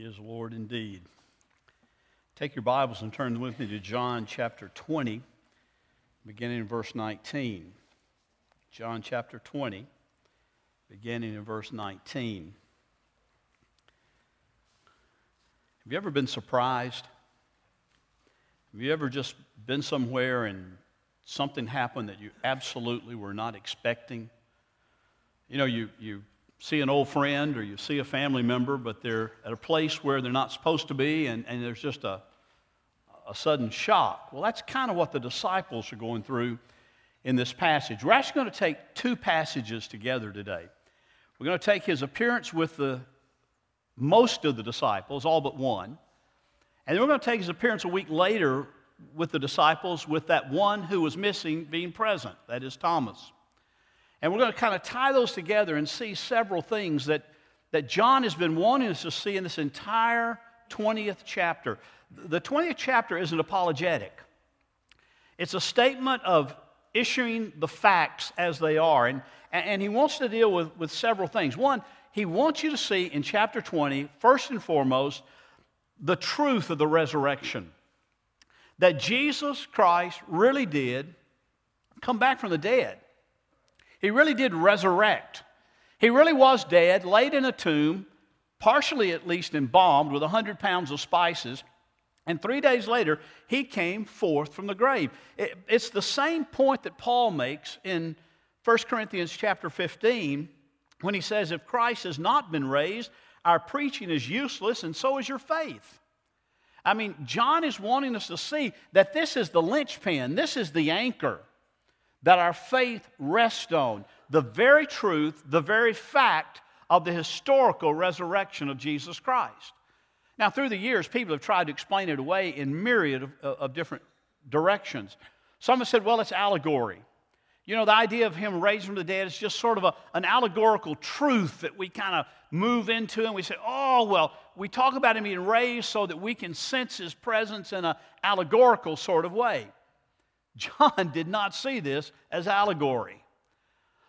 Is Lord indeed. Take your Bibles and turn with me to John chapter 20, beginning in verse 19. John chapter 20, beginning in verse 19. Have you ever been surprised? Have you ever just been somewhere and something happened that you absolutely were not expecting? You know, you, you see an old friend or you see a family member, but they're at a place where they're not supposed to be, and, and there's just a, a sudden shock. Well, that's kind of what the disciples are going through in this passage. We're actually going to take two passages together today. We're going to take his appearance with the most of the disciples, all but one, and then we're going to take his appearance a week later with the disciples, with that one who was missing being present, that is Thomas. And we're going to kind of tie those together and see several things that, that John has been wanting us to see in this entire 20th chapter. The 20th chapter is an apologetic, it's a statement of issuing the facts as they are. And, and he wants to deal with, with several things. One, he wants you to see in chapter 20, first and foremost, the truth of the resurrection. That Jesus Christ really did come back from the dead. He really did resurrect. He really was dead, laid in a tomb, partially at least embalmed with 100 pounds of spices. And three days later, he came forth from the grave. It, it's the same point that Paul makes in 1 Corinthians chapter 15 when he says, If Christ has not been raised, our preaching is useless, and so is your faith. I mean, John is wanting us to see that this is the linchpin, this is the anchor that our faith rests on the very truth, the very fact of the historical resurrection of Jesus Christ. Now, through the years, people have tried to explain it away in myriad of, uh, of different directions. Some have said, well, it's allegory. You know, the idea of him raised from the dead is just sort of a, an allegorical truth that we kind of move into and we say, oh, well, we talk about him being raised so that we can sense his presence in an allegorical sort of way. John did not see this as allegory.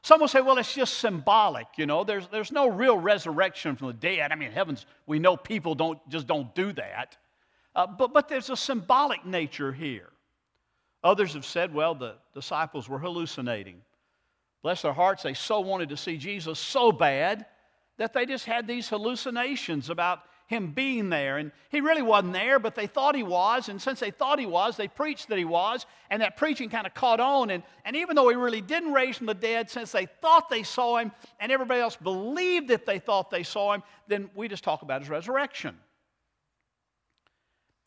Some will say, well, it's just symbolic, you know. There's, there's no real resurrection from the dead. I mean, heavens, we know people don't just don't do that. Uh, but, but there's a symbolic nature here. Others have said, well, the disciples were hallucinating. Bless their hearts, they so wanted to see Jesus so bad that they just had these hallucinations about him being there. And he really wasn't there, but they thought he was. And since they thought he was, they preached that he was. And that preaching kind of caught on. And, and even though he really didn't raise from the dead, since they thought they saw him and everybody else believed that they thought they saw him, then we just talk about his resurrection.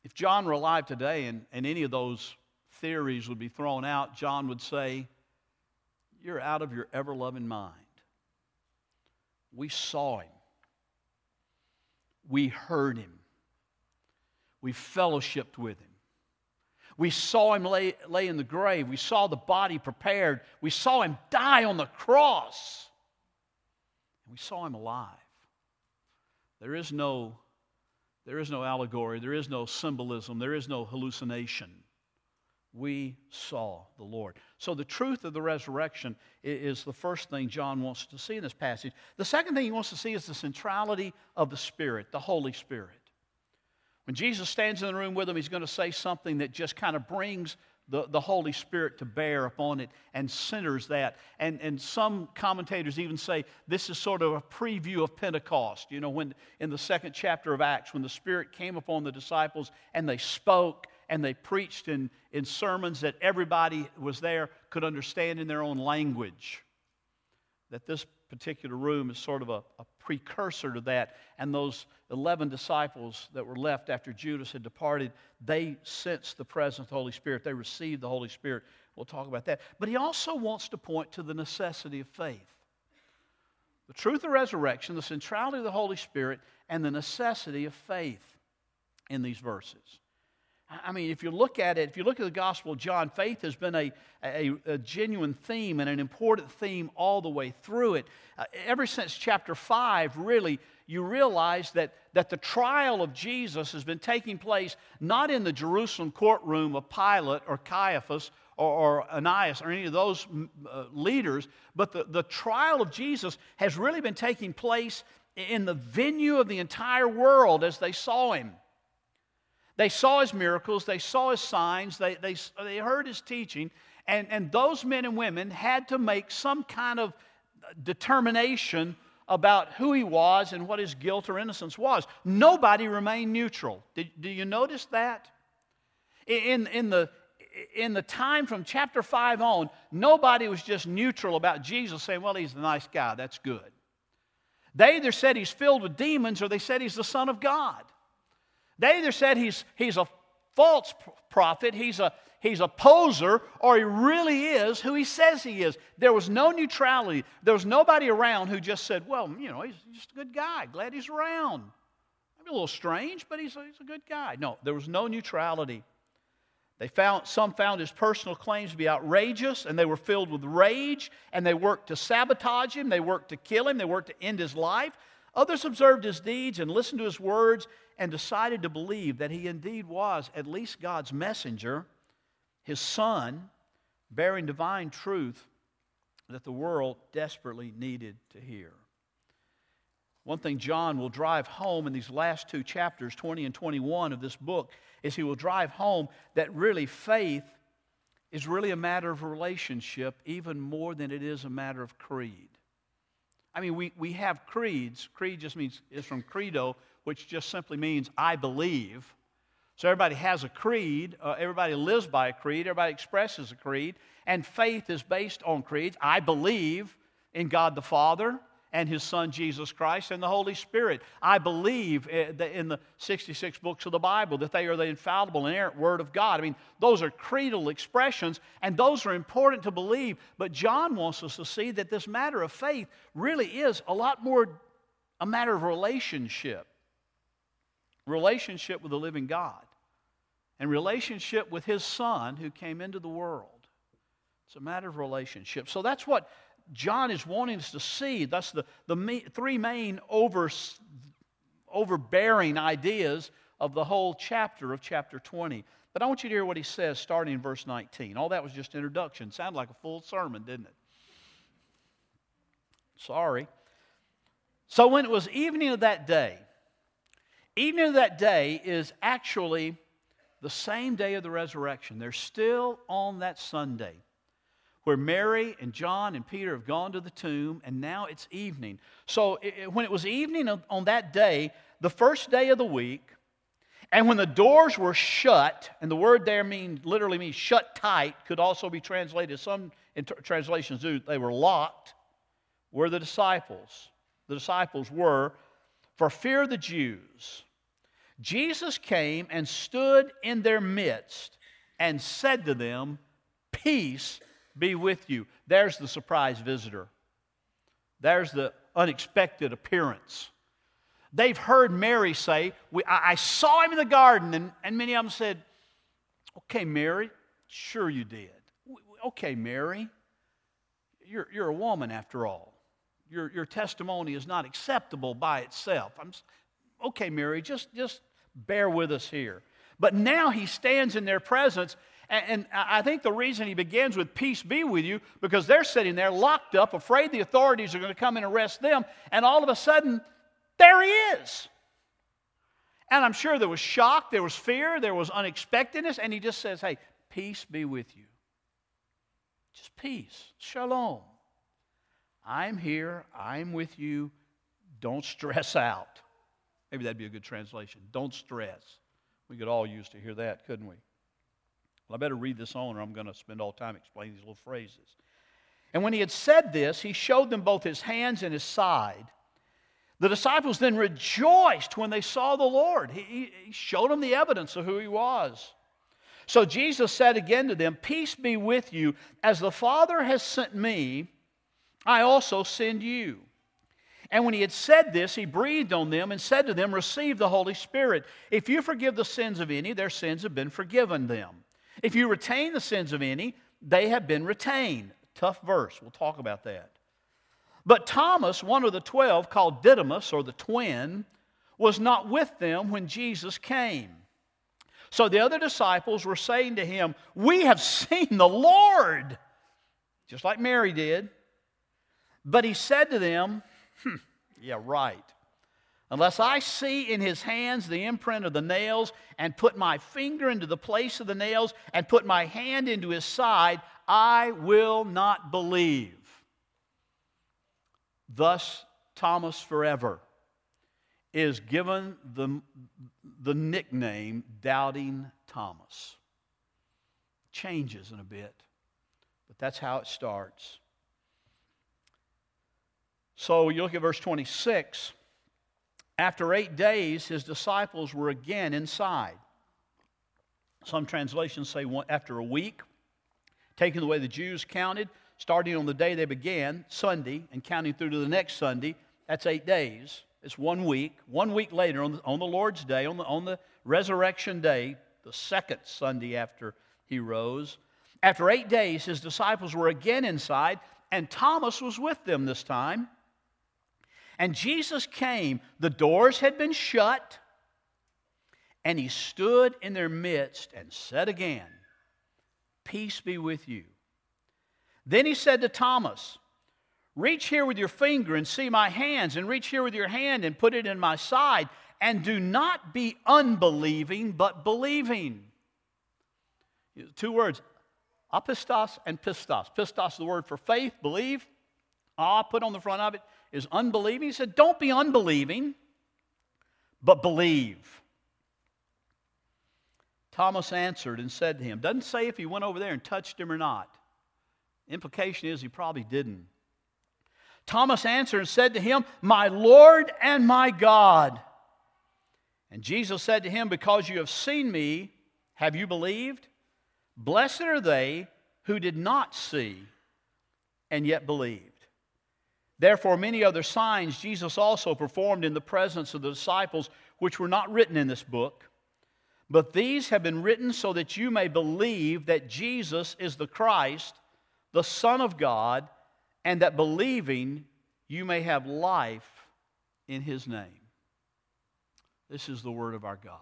If John were alive today and, and any of those theories would be thrown out, John would say, You're out of your ever loving mind. We saw him. We heard him. We fellowshipped with him. We saw him lay, lay in the grave. We saw the body prepared. We saw him die on the cross. And we saw him alive. There is no, there is no allegory, there is no symbolism, there is no hallucination we saw the Lord. So, the truth of the resurrection is the first thing John wants to see in this passage. The second thing he wants to see is the centrality of the Spirit, the Holy Spirit. When Jesus stands in the room with him, he's going to say something that just kind of brings the, the Holy Spirit to bear upon it and centers that. And, and some commentators even say this is sort of a preview of Pentecost. You know, when in the second chapter of Acts, when the Spirit came upon the disciples and they spoke and they preached in, in sermons that everybody was there could understand in their own language. That this particular room is sort of a, a precursor to that. And those 11 disciples that were left after Judas had departed, they sensed the presence of the Holy Spirit. They received the Holy Spirit. We'll talk about that. But he also wants to point to the necessity of faith. The truth of resurrection, the centrality of the Holy Spirit, and the necessity of faith in these verses. I mean, if you look at it, if you look at the Gospel of John, faith has been a, a, a genuine theme and an important theme all the way through it. Uh, ever since chapter 5, really, you realize that, that the trial of Jesus has been taking place not in the Jerusalem courtroom of Pilate or Caiaphas or, or Ananias or any of those uh, leaders, but the, the trial of Jesus has really been taking place in the venue of the entire world as they saw him. They saw his miracles, they saw his signs, they, they, they heard his teaching, and, and those men and women had to make some kind of determination about who he was and what his guilt or innocence was. Nobody remained neutral. Did, do you notice that? In, in, the, in the time from chapter 5 on, nobody was just neutral about Jesus, saying, well, he's a nice guy, that's good. They either said he's filled with demons or they said he's the Son of God. They either said he's, he's a false prophet, he's a, he's a poser, or he really is who he says he is. There was no neutrality. There was nobody around who just said, well, you know, he's just a good guy. Glad he's around. Maybe a little strange, but he's a, he's a good guy. No, there was no neutrality. They found, some found his personal claims to be outrageous, and they were filled with rage, and they worked to sabotage him, they worked to kill him, they worked to end his life. Others observed his deeds and listened to his words and decided to believe that he indeed was at least God's messenger, his son, bearing divine truth that the world desperately needed to hear. One thing John will drive home in these last two chapters, 20 and 21 of this book, is he will drive home that really faith is really a matter of relationship even more than it is a matter of creed. I mean, we, we have creeds. Creed just means, is from credo, which just simply means I believe. So everybody has a creed. Uh, everybody lives by a creed. Everybody expresses a creed. And faith is based on creeds. I believe in God the Father and his son Jesus Christ and the Holy Spirit. I believe in the 66 books of the Bible that they are the infallible, inerrant Word of God. I mean, those are creedal expressions, and those are important to believe. But John wants us to see that this matter of faith really is a lot more a matter of relationship relationship with the living God and relationship with his son who came into the world. It's a matter of relationship. So that's what John is wanting us to see. That's the, the three main over, overbearing ideas of the whole chapter of chapter 20. But I want you to hear what he says starting in verse 19. All that was just introduction. Sounded like a full sermon, didn't it? Sorry. So when it was evening of that day, evening of that day is actually the same day of the resurrection. They're still on that Sunday where Mary and John and Peter have gone to the tomb, and now it's evening. So it, when it was evening on that day, the first day of the week, and when the doors were shut, and the word there mean, literally means shut tight, could also be translated, some translations do, they were locked, were the disciples. The disciples were, for fear of the Jews. Jesus came and stood in their midst and said to them, Peace be with you. There's the surprise visitor. There's the unexpected appearance. They've heard Mary say, I, saw him in the garden, and, and many of them said, Okay, Mary, sure you did. Okay, Mary, you're, you're a woman after all. Your, your testimony is not acceptable by itself. I'm, okay, Mary, just, just bear with us here. But now he stands in their presence and, I think the reason he begins with peace be with you, because they're sitting there locked up, afraid the authorities are going to come and arrest them, and all of a sudden, there he is. And I'm sure there was shock, there was fear, there was unexpectedness, and he just says, Hey, peace be with you. Just peace. Shalom. I'm here, I'm with you. Don't stress out. Maybe that'd be a good translation. Don't stress. We could all use to hear that, couldn't we? Well, I better read this on, or I'm going to spend all time explaining these little phrases. And when he had said this, he showed them both his hands and his side. The disciples then rejoiced when they saw the Lord. He, he showed them the evidence of who he was. So Jesus said again to them, Peace be with you. As the Father has sent me, I also send you. And when he had said this, he breathed on them and said to them, Receive the Holy Spirit. If you forgive the sins of any, their sins have been forgiven them. If you retain the sins of any, they have been retained. Tough verse. We'll talk about that. But Thomas, one of the twelve, called Didymus, or the twin, was not with them when Jesus came. So the other disciples were saying to him, We have seen the Lord, just like Mary did. But he said to them, hm, Yeah, right. Unless I see in his hands the imprint of the nails, and put my finger into the place of the nails, and put my hand into his side, I will not believe. Thus, Thomas forever is given the, the nickname Doubting Thomas. Changes in a bit, but that's how it starts. So you look at verse 26. After eight days, his disciples were again inside. Some translations say after a week, taking the way the Jews counted, starting on the day they began, Sunday, and counting through to the next Sunday, that's eight days. It's one week. One week later, on the, on the Lord's Day, on the, on the resurrection day, the second Sunday after he rose, after eight days, his disciples were again inside, and Thomas was with them this time. And Jesus came. The doors had been shut, and he stood in their midst and said again, Peace be with you. Then he said to Thomas, Reach here with your finger and see my hands, and reach here with your hand and put it in my side, and do not be unbelieving, but believing. Two words, apistos and pistos. Pistos is the word for faith, believe. Ah, put on the front of it is unbelieving. He said, Don't be unbelieving, but believe. Thomas answered and said to him, Doesn't say if he went over there and touched him or not. Implication is he probably didn't. Thomas answered and said to him, My Lord and my God. And Jesus said to him, Because you have seen me, have you believed? Blessed are they who did not see and yet believed. Therefore, many other signs Jesus also performed in the presence of the disciples, which were not written in this book. But these have been written so that you may believe that Jesus is the Christ, the Son of God and that believing you may have life in his name. This is the word of our God.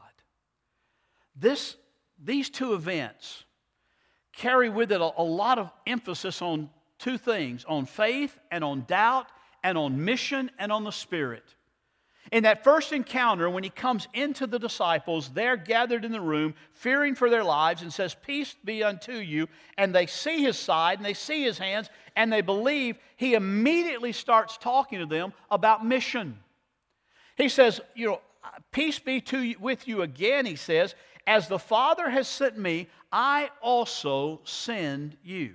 This, these two events carry with it a, a lot of emphasis on two things on faith and on doubt and on mission and on the Spirit. In that first encounter, when he comes into the disciples, they're gathered in the room, fearing for their lives, and says, Peace be unto you. And they see his side and they see his hands and they believe. He immediately starts talking to them about mission. He says, You know, peace be to you, with you again, he says, As the Father has sent me, I also send you.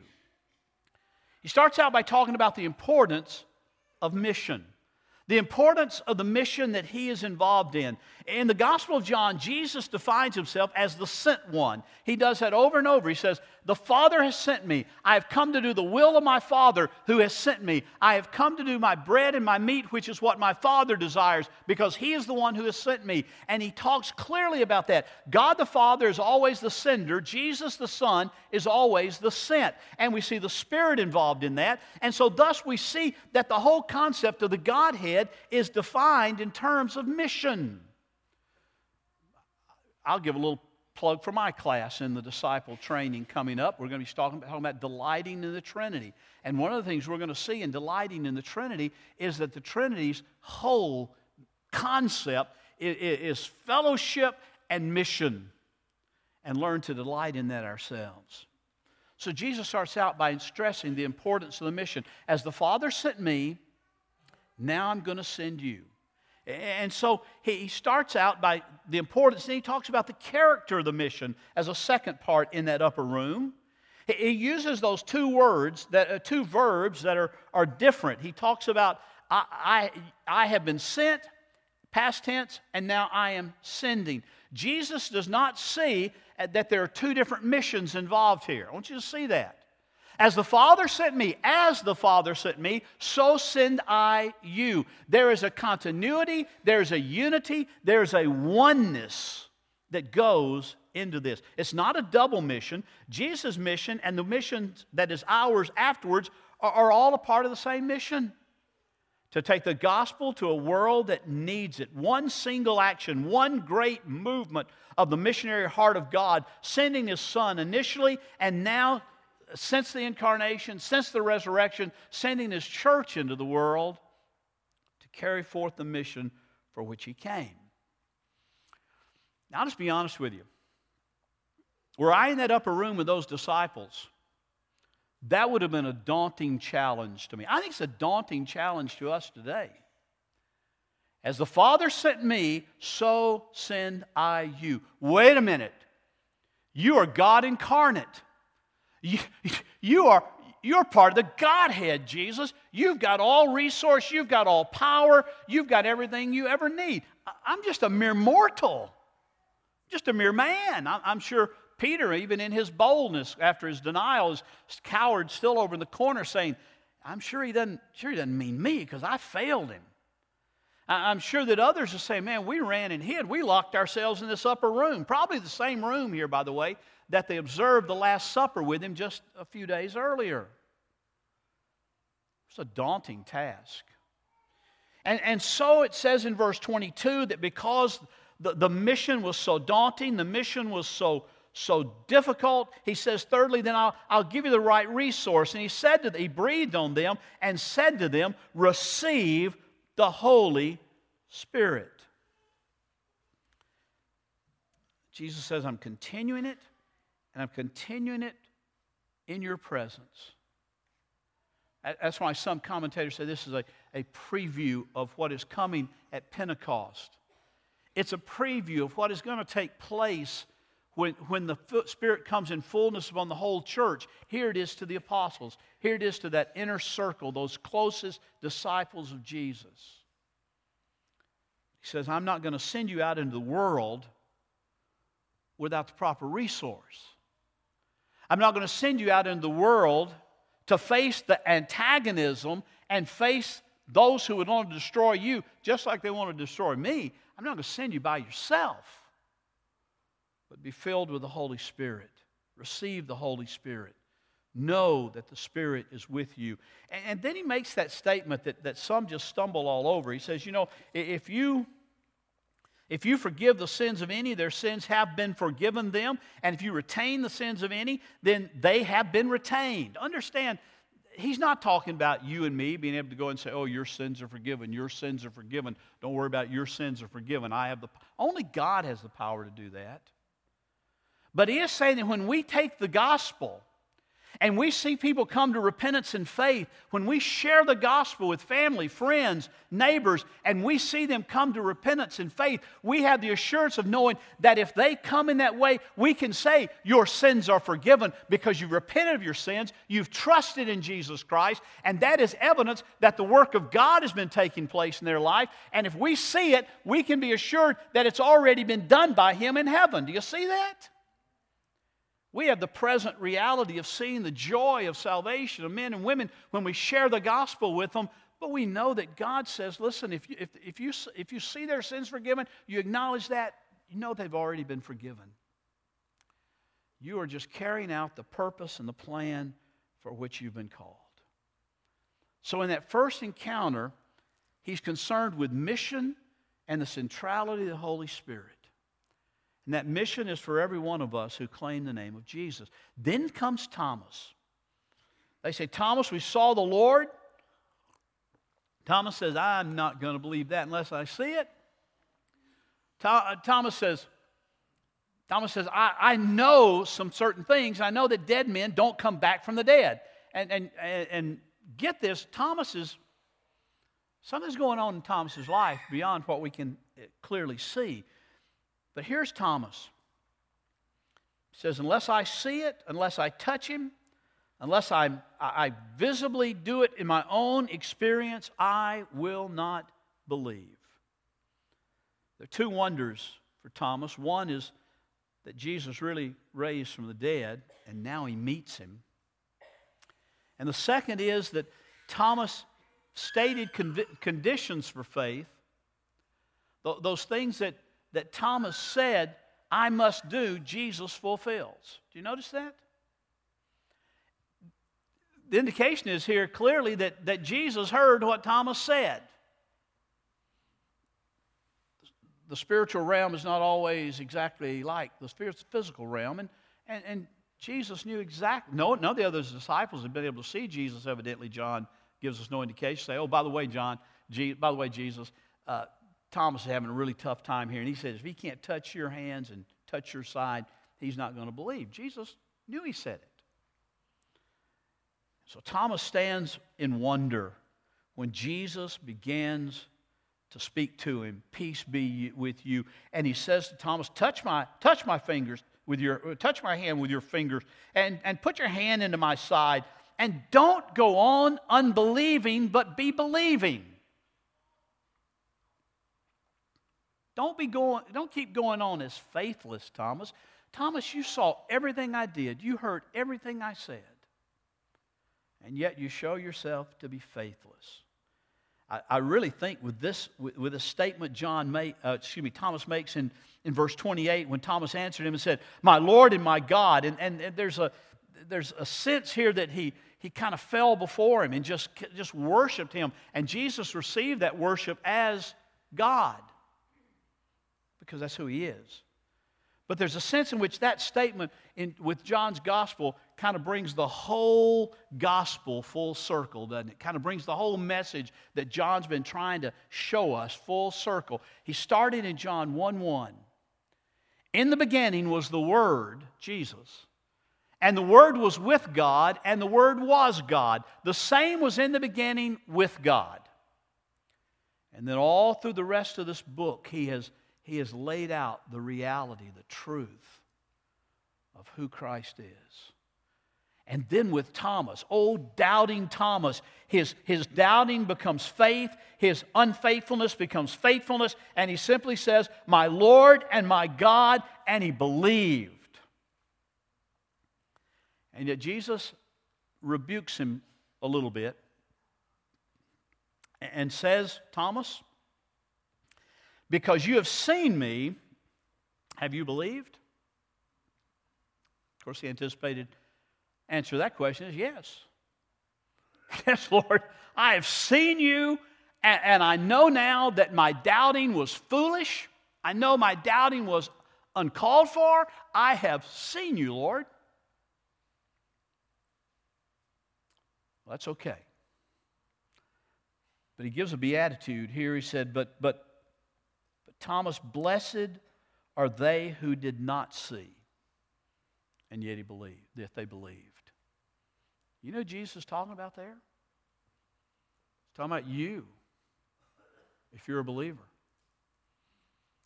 He starts out by talking about the importance of mission the importance of the mission that he is involved in. In the Gospel of John, Jesus defines himself as the sent one. He does that over and over. He says, The Father has sent me. I have come to do the will of my Father who has sent me. I have come to do my bread and my meat, which is what my Father desires, because he is the one who has sent me. And he talks clearly about that. God the Father is always the sender, Jesus the Son is always the sent. And we see the Spirit involved in that. And so, thus, we see that the whole concept of the Godhead is defined in terms of mission. I'll give a little plug for my class in the disciple training coming up. We're going to be talking about, talking about delighting in the Trinity. And one of the things we're going to see in delighting in the Trinity is that the Trinity's whole concept is fellowship and mission, and learn to delight in that ourselves. So Jesus starts out by stressing the importance of the mission. As the Father sent me, now I'm going to send you. And so he starts out by the importance, and he talks about the character of the mission as a second part in that upper room. He uses those two words, that uh, two verbs that are, are different. He talks about, I, I, I have been sent, past tense, and now I am sending. Jesus does not see that there are two different missions involved here. I want you to see that. As the Father sent me, as the Father sent me, so send I you. There is a continuity, there's a unity, there's a oneness that goes into this. It's not a double mission. Jesus' mission and the mission that is ours afterwards are, are all a part of the same mission to take the gospel to a world that needs it. One single action, one great movement of the missionary heart of God, sending His Son initially and now since the incarnation, since the resurrection, sending his church into the world to carry forth the mission for which he came. Now, I'll just be honest with you. Were I in that upper room with those disciples, that would have been a daunting challenge to me. I think it's a daunting challenge to us today. As the Father sent me, so send I you. Wait a minute. You are God incarnate. You, you, are, you're part of the Godhead, Jesus. You've got all resource, you've got all power, you've got everything you ever need. I'm just a mere mortal, just a mere man. I'm sure Peter, even in his boldness after his denial, is cowered still over in the corner saying, I'm sure he doesn't, sure he doesn't mean me because I failed him. I'm sure that others are saying, man, we ran and hid. We locked ourselves in this upper room. Probably the same room here, by the way, that they observed the Last Supper with him just a few days earlier. It's a daunting task. And, and so it says in verse 22 that because the, the mission was so daunting, the mission was so so difficult. He says, thirdly, then I'll, I'll give you the right resource. And he said to them, he breathed on them and said to them, receive the Holy Spirit. Jesus says, I'm continuing it, and I'm continuing it in your presence. That's why some commentators say this is a, a preview of what is coming at Pentecost. It's a preview of what is going to take place when, when the Spirit comes in fullness upon the whole church, here it is to the apostles. Here it is to that inner circle, those closest disciples of Jesus. He says, I'm not going to send you out into the world without the proper resource. I'm not going to send you out into the world to face the antagonism and face those who would want to destroy you just like they want to destroy me. I'm not going to send you by yourself but be filled with the Holy Spirit. Receive the Holy Spirit. Know that the Spirit is with you. And, and then he makes that statement that, that some just stumble all over. He says, You know, if you. If you forgive the sins of any, their sins have been forgiven them. And if you retain the sins of any, then they have been retained. Understand, he's not talking about you and me being able to go and say, Oh, your sins are forgiven. Your sins are forgiven. Don't worry about it. your sins are forgiven. I have the only God has the power to do that. But he is saying that when we take the gospel and we see people come to repentance and faith, when we share the gospel with family, friends, neighbors, and we see them come to repentance and faith, we have the assurance of knowing that if they come in that way, we can say, Your sins are forgiven because you've repented of your sins, you've trusted in Jesus Christ, and that is evidence that the work of God has been taking place in their life. And if we see it, we can be assured that it's already been done by Him in heaven. Do you see that? We have the present reality of seeing the joy of salvation of men and women when we share the gospel with them. But we know that God says, listen, if you, if, if, you, if you see their sins forgiven, you acknowledge that, you know they've already been forgiven. You are just carrying out the purpose and the plan for which you've been called. So, in that first encounter, he's concerned with mission and the centrality of the Holy Spirit. And that mission is for every one of us who claim the name of Jesus. Then comes Thomas. They say, Thomas, we saw the Lord. Thomas says, I'm not going to believe that unless I see it. Uh, Thomas says, Thomas says, I, I know some certain things. I know that dead men don't come back from the dead. And, and, and get this, Thomas is, something's going on in Thomas's life beyond what we can uh, clearly see. But here's Thomas. He says, Unless I see it, unless I touch him, unless I, I visibly do it in my own experience, I will not believe. There are two wonders for Thomas. One is that Jesus really raised from the dead, and now he meets him. And the second is that Thomas stated conditions for faith, those things that that Thomas said, I must do, Jesus fulfills. Do you notice that? The indication is here clearly that, that Jesus heard what Thomas said. The spiritual realm is not always exactly like the physical realm, and, and, and Jesus knew exactly. No, none of the other disciples had been able to see Jesus. Evidently, John gives us no indication. Say, oh, by the way, John, by the way, Jesus, uh, Thomas is having a really tough time here. And he says, if he can't touch your hands and touch your side, he's not going to believe. Jesus knew he said it. So Thomas stands in wonder when Jesus begins to speak to him, Peace be with you. And he says to Thomas, Touch my, touch my fingers with your, touch my hand with your fingers, and, and put your hand into my side. And don't go on unbelieving, but be believing. Don't be going, don't keep going on as faithless, Thomas. Thomas, you saw everything I did. You heard everything I said. And yet you show yourself to be faithless. I, I really think with this, with, with a statement John made, uh, excuse me, Thomas makes in, in verse 28 when Thomas answered him and said, My Lord and my God. And, and, and there's, a, there's a sense here that he, he kind of fell before him and just, just worshiped him. And Jesus received that worship as God because that's who he is. But there's a sense in which that statement in, with John's gospel kind of brings the whole gospel full circle, doesn't it? Kind of brings the whole message that John's been trying to show us full circle. He started in John 1 1. In the beginning was the Word, Jesus. And the Word was with God, and the Word was God. The same was in the beginning with God. And then all through the rest of this book, he has he has laid out the reality, the truth of who Christ is. And then with Thomas, old doubting Thomas, his, his doubting becomes faith, his unfaithfulness becomes faithfulness, and he simply says, My Lord and my God, and he believed. And yet Jesus rebukes him a little bit and says, Thomas, because you have seen me, have you believed? Of course, the anticipated answer to that question is yes. Yes, Lord, I have seen you, and, and, I know now that my doubting was foolish. I know my doubting was uncalled for. I have seen you, Lord. Well, that's okay. But he gives a beatitude here. He said, But, but Thomas, blessed are they who did not see, and yet he believed, if they believed. You know Jesus is talking about there? He's talking about you, if you're a believer.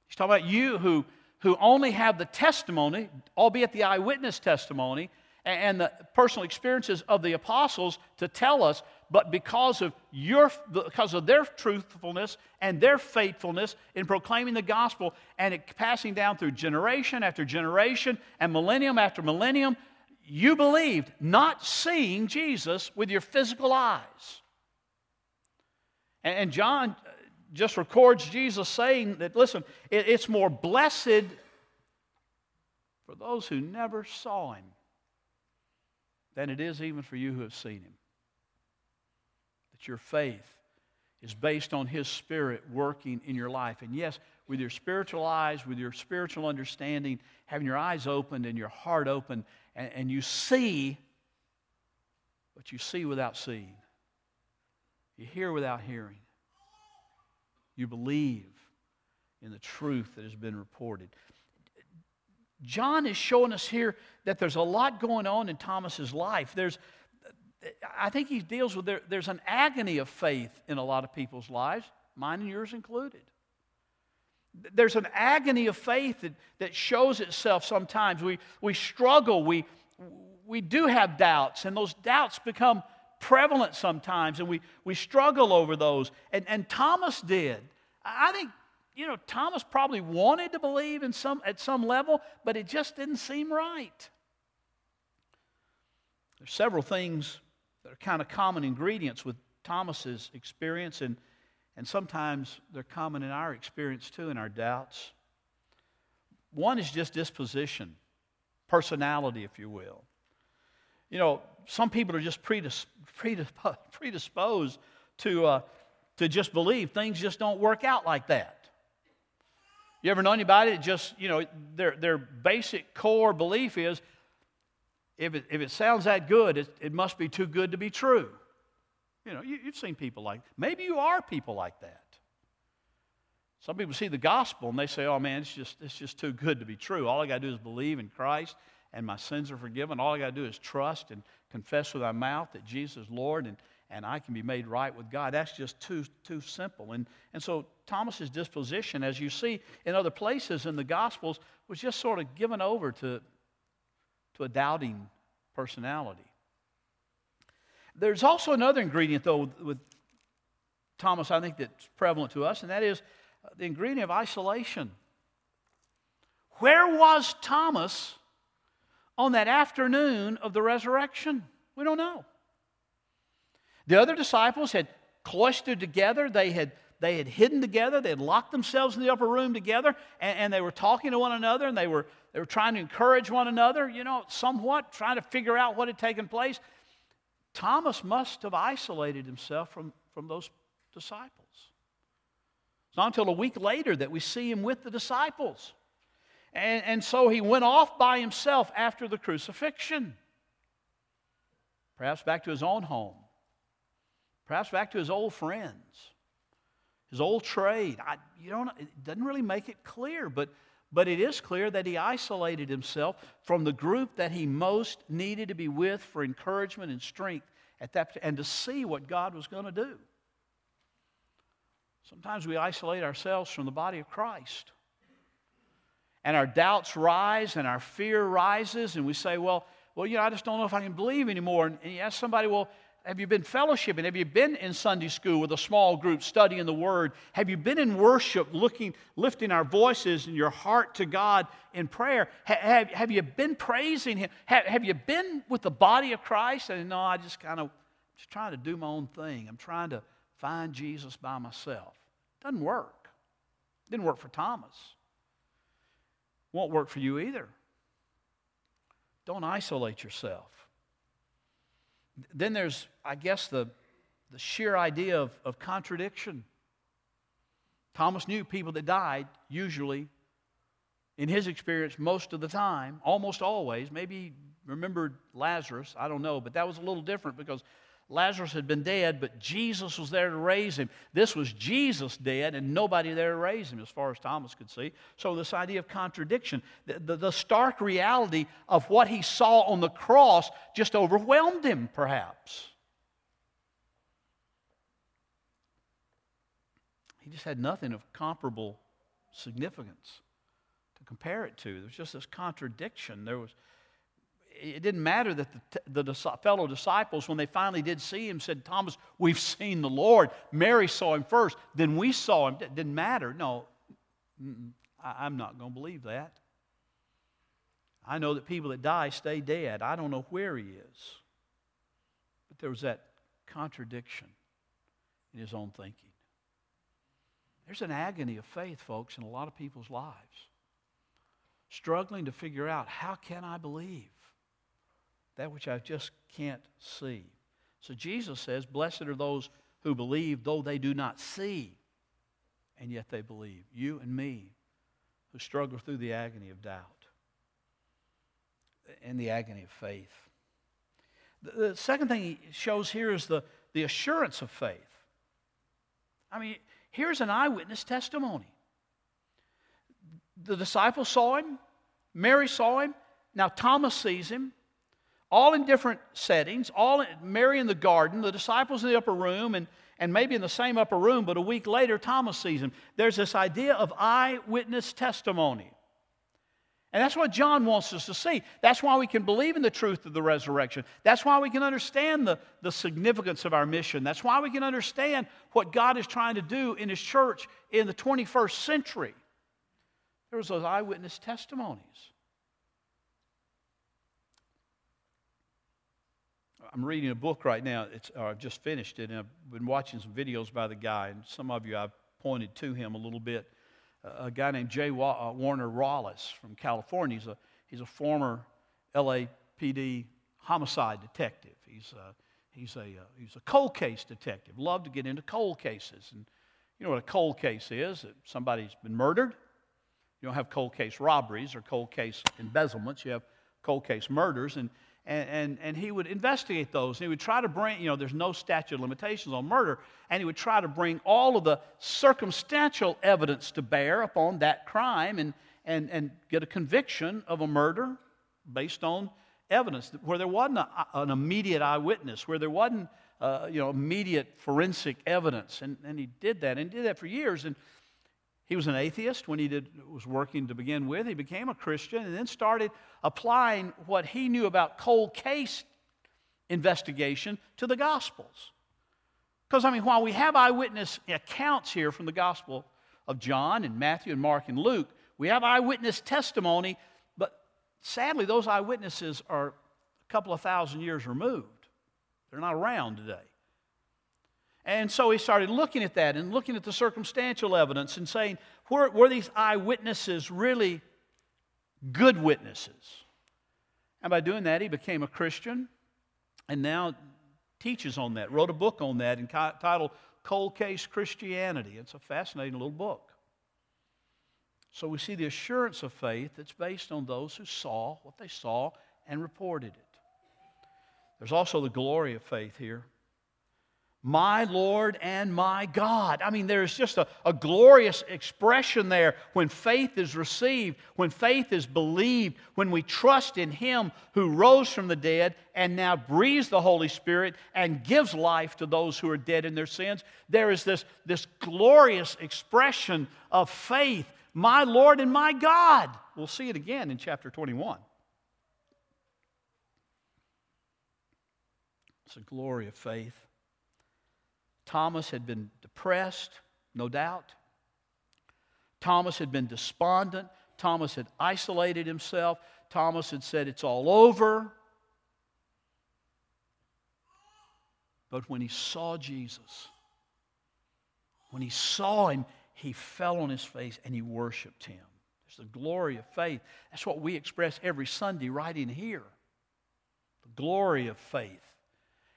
He's talking about you who, who only have the testimony, albeit the eyewitness testimony, and the personal experiences of the apostles to tell us but because of, your, because of their truthfulness and their faithfulness in proclaiming the gospel and it passing down through generation after generation and millennium after millennium, you believed, not seeing Jesus with your physical eyes. And John uh, just records Jesus saying that, listen, it's more blessed for those who never saw him than it is even for you who have seen him that your faith is based on His Spirit working in your life. And yes, with your spiritual eyes, with your spiritual understanding, having your eyes opened and your heart open, and, and you see, but you see without seeing. You hear without hearing. You believe in the truth that has been reported. John is showing us here that there's a lot going on in Thomas's life. There's, I think he deals with there, there's an agony of faith in a lot of people's lives, mine and yours included. There's an agony of faith that, that shows itself sometimes. We, we struggle, we, we do have doubts, and those doubts become prevalent sometimes, and we, we struggle over those. And, and Thomas did. I think, you know, Thomas probably wanted to believe in some, at some level, but it just didn't seem right. There's several things that are kind of common ingredients with Thomas's experience, and, and sometimes they're common in our experience too, in our doubts. One is just disposition, personality, if you will. You know, some people are just predisp- predisp- predisposed to, uh, to just believe things just don't work out like that. You ever know anybody that just, you know, their, their basic core belief is if it, if it sounds that good, it, it must be too good to be true. You know, you, you've seen people like, maybe you are people like that. Some people see the gospel and they say, oh man, it's just, it's just too good to be true. All I got to do is believe in Christ and my sins are forgiven. All I got to do is trust and confess with my mouth that Jesus is Lord and, and I can be made right with God. That's just too, too simple. And, and so Thomas's disposition, as you see in other places in the Gospels, was just sort of given over to, to a doubting personality. There's also another ingredient, though, with, with Thomas, I think that's prevalent to us, and that is the ingredient of isolation. Where was Thomas on that afternoon of the resurrection? We don't know. The other disciples had cloistered together, they had, they had hidden together, they had locked themselves in the upper room together, and, and they were talking to one another, and they were, they were trying to encourage one another, you know, somewhat, trying to figure out what had taken place. Thomas must have isolated himself from, from those disciples. It's not until a week later that we see him with the disciples. And, and so he went off by himself after the crucifixion. Perhaps back to his own home. Perhaps back to his old friends, his old trade. I, you don't, it doesn't really make it clear, but, but it is clear that he isolated himself from the group that he most needed to be with for encouragement and strength at that, and to see what God was going to do. Sometimes we isolate ourselves from the body of Christ. And our doubts rise and our fear rises, and we say, Well, well, you know, I just don't know if I can believe anymore. And, you ask somebody, Well, have you been fellowshipping? Have you been in Sunday school with a small group studying the Word? Have you been in worship, looking, lifting our voices and your heart to God in prayer? Have, have you been praising Him? Have, have you been with the body of Christ? And no, I just kind of just trying to do my own thing. I'm trying to find Jesus by myself. Doesn't work. Didn't work for Thomas. Won't work for you either. Don't isolate yourself. Then there's, I guess, the, the sheer idea of, of contradiction. Thomas knew people that died, usually, in his experience, most of the time, almost always. Maybe remembered Lazarus, I don't know, but that was a little different because Lazarus had been dead, but Jesus was there to raise him. This was Jesus dead and nobody there to raise him, as far as Thomas could see. So, this idea of contradiction, the, the, the, stark reality of what he saw on the cross just overwhelmed him, perhaps. He just had nothing of comparable significance to compare it to. There was just this contradiction. There was it didn't matter that the, the, fellow disciples, when they finally did see him, said, Thomas, we've seen the Lord. Mary saw him first, then we saw him. It didn't matter. No, I'm not going to believe that. I know that people that die stay dead. I don't know where he is. But there was that contradiction in his own thinking. There's an agony of faith, folks, in a lot of people's lives. Struggling to figure out how can I believe? That which I just can't see. So Jesus says, Blessed are those who believe, though they do not see, and yet they believe. You and me, who struggle through the agony of doubt and the agony of faith. The, the second thing he shows here is the, the assurance of faith. I mean, here's an eyewitness testimony. The disciples saw him, Mary saw him, now Thomas sees him all in different settings, all in, Mary in the garden, the disciples in the upper room, and, and maybe in the same upper room, but a week later, Thomas sees him. There's this idea of eyewitness testimony. And that's what John wants us to see. That's why we can believe in the truth of the resurrection. That's why we can understand the, the significance of our mission. That's why we can understand what God is trying to do in His church in the 21st century. There was those eyewitness testimonies. I'm reading a book right now. It's, I've just finished it, and I've been watching some videos by the guy, and some of you I've pointed to him a little bit. Uh, a guy named Jay Wa- uh, Warner Wallace from California. He's a, he's a former LAPD homicide detective. He's a, he's, a, uh, he's a cold case detective. loved to get into cold cases. And you know what a cold case is? Somebody's been murdered. You don't have cold case robberies or cold case embezzlements. You have cold case murders. And and, and, and he would investigate those. He would try to bring, you know, there's no statute of limitations on murder, and he would try to bring all of the circumstantial evidence to bear upon that crime and, and, and get a conviction of a murder based on evidence where there wasn't a, an immediate eyewitness, where there wasn't uh, you know, immediate forensic evidence. And, and he did that, and he did that for years. And he was an atheist when he did, was working to begin with. He became a Christian and then started applying what he knew about cold case investigation to the Gospels. Because, I mean, while we have eyewitness accounts here from the Gospel of John and Matthew and Mark and Luke, we have eyewitness testimony, but sadly, those eyewitnesses are a couple of thousand years removed. They're not around today. And so he started looking at that and looking at the circumstantial evidence and saying, were, were these eyewitnesses really good witnesses? And by doing that, he became a Christian and now teaches on that, wrote a book on that entitled Cold Case Christianity. It's a fascinating little book. So we see the assurance of faith that's based on those who saw what they saw and reported it. There's also the glory of faith here my Lord and my God. I mean, there's just a, a, glorious expression there when faith is received, when faith is believed, when we trust in Him who rose from the dead and now breathes the Holy Spirit and gives life to those who are dead in their sins. There is this, this glorious expression of faith, my Lord and my God. We'll see it again in chapter 21. It's a glory of faith. Thomas had been depressed, no doubt. Thomas had been despondent. Thomas had isolated himself. Thomas had said, It's all over. But when he saw Jesus, when he saw him, he fell on his face and he worshiped him. There's the glory of faith. That's what we express every Sunday right in here. The glory of faith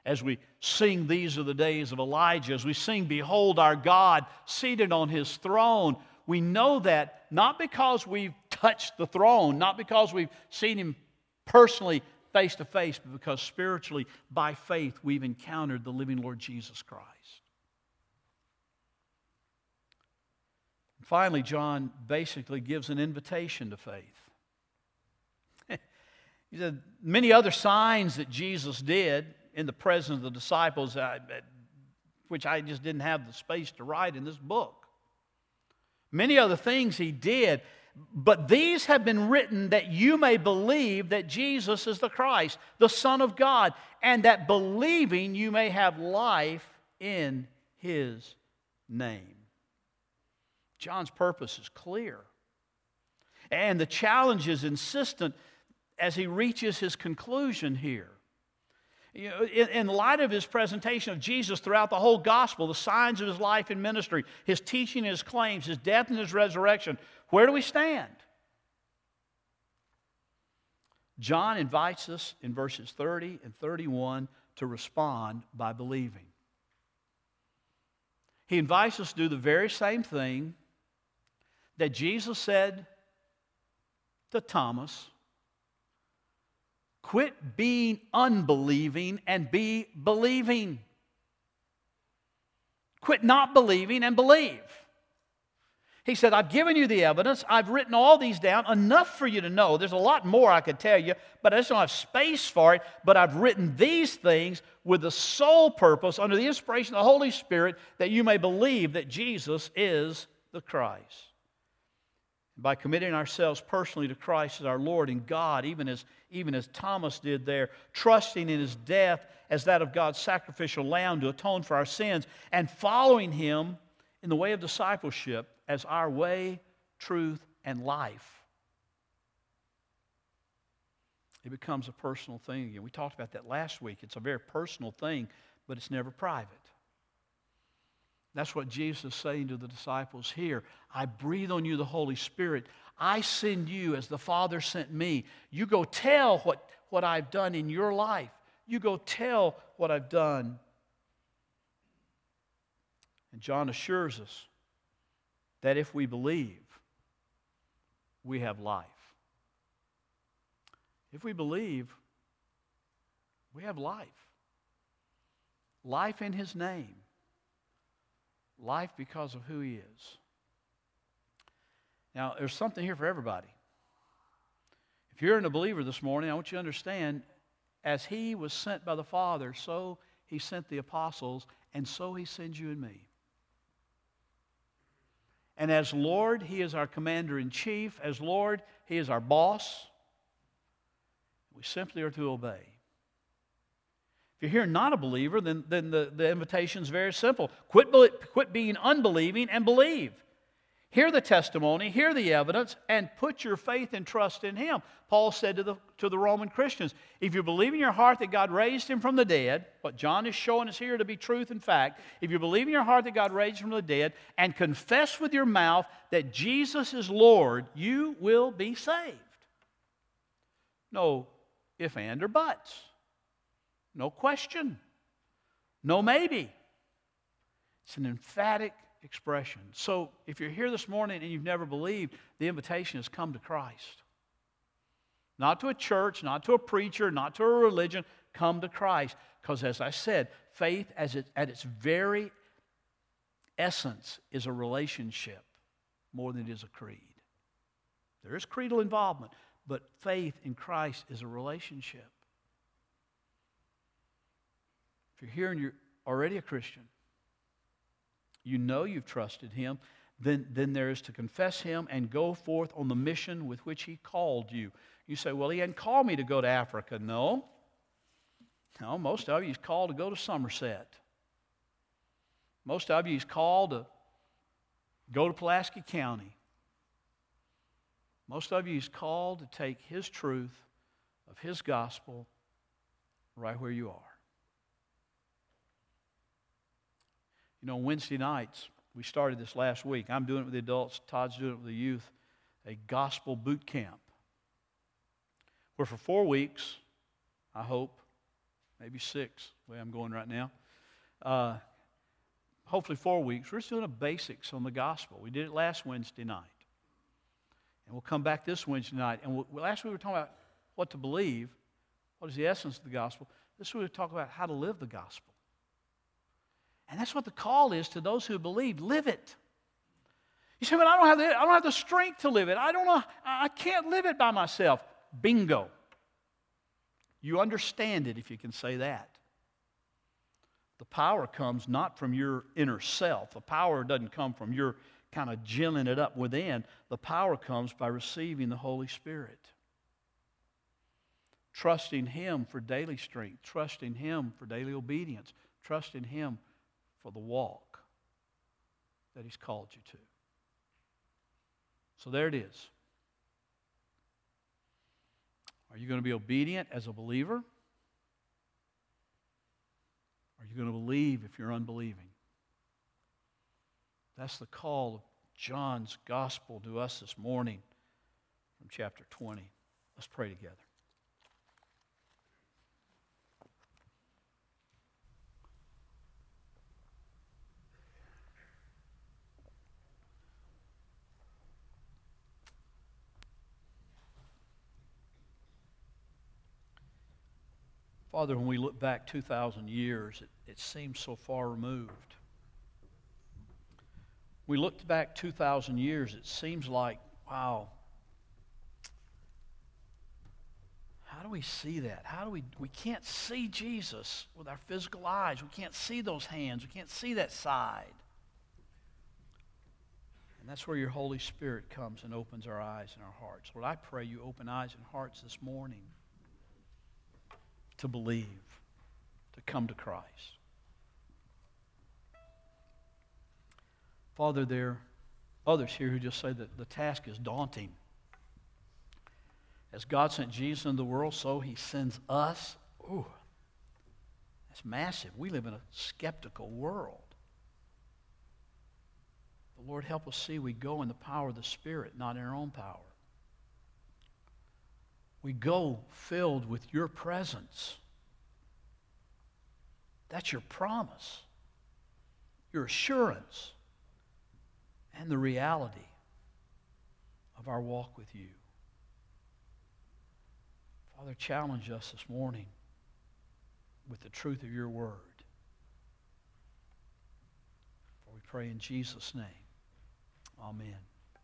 as we sing These Are the Days of Elijah, as we sing Behold our God seated on his throne, we know that not because we've touched the throne, not because we've seen him personally face to face, but because spiritually, by faith, we've encountered the living Lord Jesus Christ. Finally, John basically gives an invitation to faith. he said, many other signs that Jesus did in the presence of the disciples, uh, which I just didn't have the space to write in this book. Many other things he did, but these have been written that you may believe that Jesus is the Christ, the Son of God, and that believing you may have life in his name. John's purpose is clear. And the challenge is insistent as he reaches his conclusion here. You know, in, in, light of his presentation of Jesus throughout the whole gospel, the signs of his life and ministry, his teaching, his claims, his death and his resurrection, where do we stand? John invites us in verses 30 and 31 to respond by believing. He invites us to do the very same thing that Jesus said to Thomas Quit being unbelieving and be believing. Quit not believing and believe. He said, I've given you the evidence. I've written all these down, enough for you to know. There's a lot more I could tell you, but I just don't have space for it. But I've written these things with the sole purpose, under the inspiration of the Holy Spirit, that you may believe that Jesus is the Christ by committing ourselves personally to Christ as our Lord and God, even as, even as Thomas did there, trusting in his death as that of God's sacrificial lamb to atone for our sins, and following him in the way of discipleship as our way, truth, and life. It becomes a personal thing again. We talked about that last week. It's a very personal thing, but it's never private. That's what Jesus is saying to the disciples here. I breathe on you the Holy Spirit. I send you as the Father sent me. You go tell what, what I've done in your life. You go tell what I've done. And John assures us that if we believe, we have life. If we believe, We have life. Life in His name. Life because of who He is. Now, there's something here for everybody. If you're a believer this morning, I want you to understand as He was sent by the Father, so He sent the apostles, and so He sends you and me. And as Lord, He is our commander in chief. As Lord, He is our boss. We simply are to obey. You're here not a believer, then, then the, the invitation is very simple. Quit, quit being unbelieving and believe. Hear the testimony, hear the evidence, and put your faith and trust in Him. Paul said to the, to the Roman Christians if you believe in your heart that God raised Him from the dead, what John is showing us here to be truth and fact, if you believe in your heart that God raised Him from the dead, and confess with your mouth that Jesus is Lord, you will be saved. No if and or buts. No question. No maybe. It's an emphatic expression. So if you're here this morning and you've never believed, the invitation is come to Christ. Not to a church, not to a preacher, not to a religion. Come to Christ. Because as I said, faith as it, at its very essence is a relationship more than it is a creed. There is creedal involvement, but faith in Christ is a relationship. If you're here and you're already a Christian, you know you've trusted him, then, then there is to confess him and go forth on the mission with which he called you. You say, well, he hadn't called me to go to Africa. No. No, most of you he's called to go to Somerset. Most of you he's called to go to Pulaski County. Most of you he's called to take his truth of his gospel right where you are. You know, Wednesday nights, we started this last week. I'm doing it with the adults, Todd's doing it with the youth, a gospel boot camp. Where for four weeks, I hope, maybe six, the way I'm going right now, uh, hopefully four weeks, we're just doing a basics on the gospel. We did it last Wednesday night. And we'll come back this Wednesday night. And we'll, last week we were talking about what to believe, what is the essence of the gospel. This week we talk about how to live the gospel. And that's what the call is to those who believe. Live it. You say, but I don't have the, I don't have the strength to live it. I don't know. I can't live it by myself. Bingo. You understand it if you can say that. The power comes not from your inner self. The power doesn't come from your kind of gelling it up within. The power comes by receiving the Holy Spirit. Trusting Him for daily strength, trusting Him for daily obedience, trusting Him for the walk that He's called you to. So there it is. Are you going to be obedient as a believer? Are you going to believe if you're unbelieving? That's the call of John's gospel to us this morning from chapter 20. Let's pray together. Father, when we look back 2,000 years, it, it seems so far removed. We looked back 2,000 years, it seems like, wow, how do we see that? How do we, we can't see Jesus with our physical eyes. We can't see those hands. We can't see that side. And that's where your Holy Spirit comes and opens our eyes and our hearts. Lord, I pray you open eyes and hearts this morning to believe, to come to Christ. Father, there are others here who just say that the task is daunting. As God sent Jesus into the world, so he sends us. Ooh, that's massive. We live in a skeptical world. But Lord, help us see we go in the power of the Spirit, not in our own power we go filled with your presence. That's your promise, your assurance, and the reality of our walk with you. Father, challenge us this morning with the truth of your word. For we pray in Jesus' name. Amen.